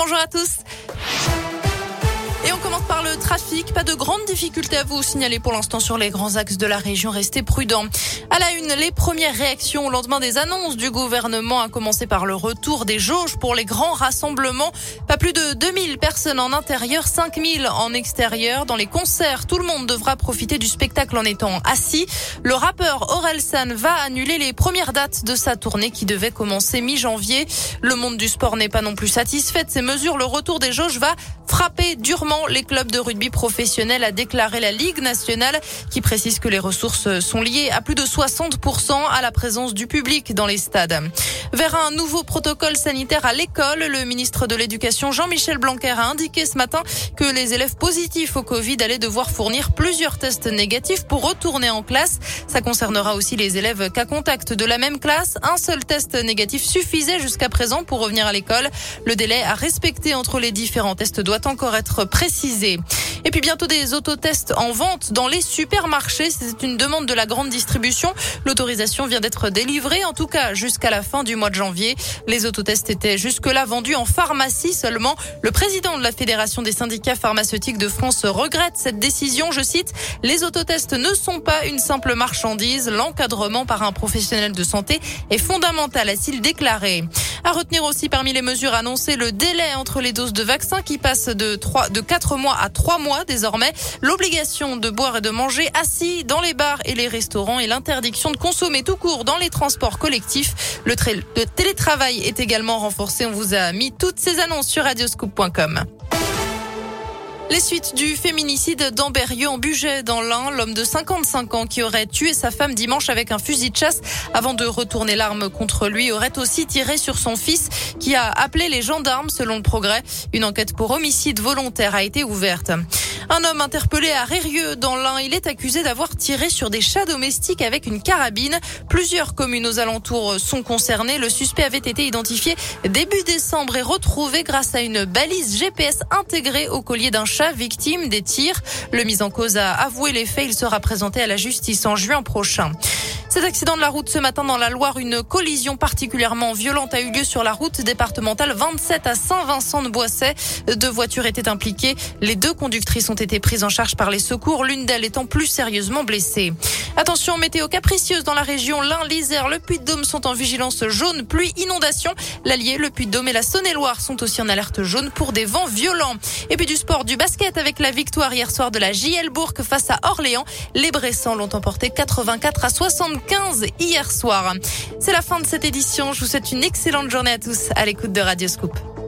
bonjour à tous. Et on commence par le trafic. Pas de grandes difficultés à vous signaler pour l'instant sur les grands axes de la région. Restez prudents. À la une, les premières réactions au lendemain des annonces du gouvernement, a commencé par le retour des jauges pour les grands rassemblements. Pas plus de 2000 personnes en intérieur, 5000 en extérieur. Dans les concerts, tout le monde devra profiter du spectacle en étant assis. Le rappeur Orelsan va annuler les premières dates de sa tournée qui devait commencer mi-janvier. Le monde du sport n'est pas non plus satisfait de ces mesures. Le retour des jauges va frapper durement les clubs de rugby professionnels, a déclaré la Ligue nationale, qui précise que les ressources sont liées à plus de 60% à la présence du public dans les stades. Vers un nouveau protocole sanitaire à l'école, le ministre de l'Éducation Jean-Michel Blanquer a indiqué ce matin que les élèves positifs au Covid allaient devoir fournir plusieurs tests négatifs pour retourner en classe. Ça concernera aussi les élèves cas contact de la même classe. Un seul test négatif suffisait jusqu'à présent pour revenir à l'école. Le délai à respecter entre les différents tests doit encore être précisé. Et puis bientôt des autotests en vente dans les supermarchés. C'est une demande de la grande distribution. L'autorisation vient d'être délivrée, en tout cas jusqu'à la fin du mois de janvier. Les autotests étaient jusque-là vendus en pharmacie seulement. Le président de la Fédération des syndicats pharmaceutiques de France regrette cette décision. Je cite, les autotests ne sont pas une simple marchandise. L'encadrement par un professionnel de santé est fondamental, a-t-il déclaré. À retenir aussi parmi les mesures annoncées le délai entre les doses de vaccins qui passe de 3, de 4 mois à 3 mois désormais, l'obligation de boire et de manger assis dans les bars et les restaurants et l'interdiction de consommer tout court dans les transports collectifs. Le, le télétravail est également renforcé. On vous a mis toutes ces annonces sur radioscoop.com. Les suites du féminicide d'Amberieux en Bugey dans l'Ain, l'homme de 55 ans qui aurait tué sa femme dimanche avec un fusil de chasse avant de retourner l'arme contre lui aurait aussi tiré sur son fils qui a appelé les gendarmes selon le progrès. Une enquête pour homicide volontaire a été ouverte. Un homme interpellé à Rérieux dans l'Ain, il est accusé d'avoir tiré sur des chats domestiques avec une carabine. Plusieurs communes aux alentours sont concernées. Le suspect avait été identifié début décembre et retrouvé grâce à une balise GPS intégrée au collier d'un chat victime des tirs. Le mis en cause a avoué les faits. Il sera présenté à la justice en juin prochain. Cet accident de la route ce matin dans la Loire, une collision particulièrement violente a eu lieu sur la route départementale 27 à Saint-Vincent-de-Boisset. Deux voitures étaient impliquées. Les deux conductrices ont été prises en charge par les secours, l'une d'elles étant plus sérieusement blessée. Attention, météo capricieuse dans la région. L'Ain, l'Isère, le Puy-de-Dôme sont en vigilance jaune, pluie, inondation. L'Allier, le Puy-de-Dôme et la Saône-et-Loire sont aussi en alerte jaune pour des vents violents. Et puis du sport, du basket avec la victoire hier soir de la JL Bourg face à Orléans. Les Bressans l'ont emporté 84 à 60 15 hier soir. C'est la fin de cette édition. Je vous souhaite une excellente journée à tous à l'écoute de Radio Scoop.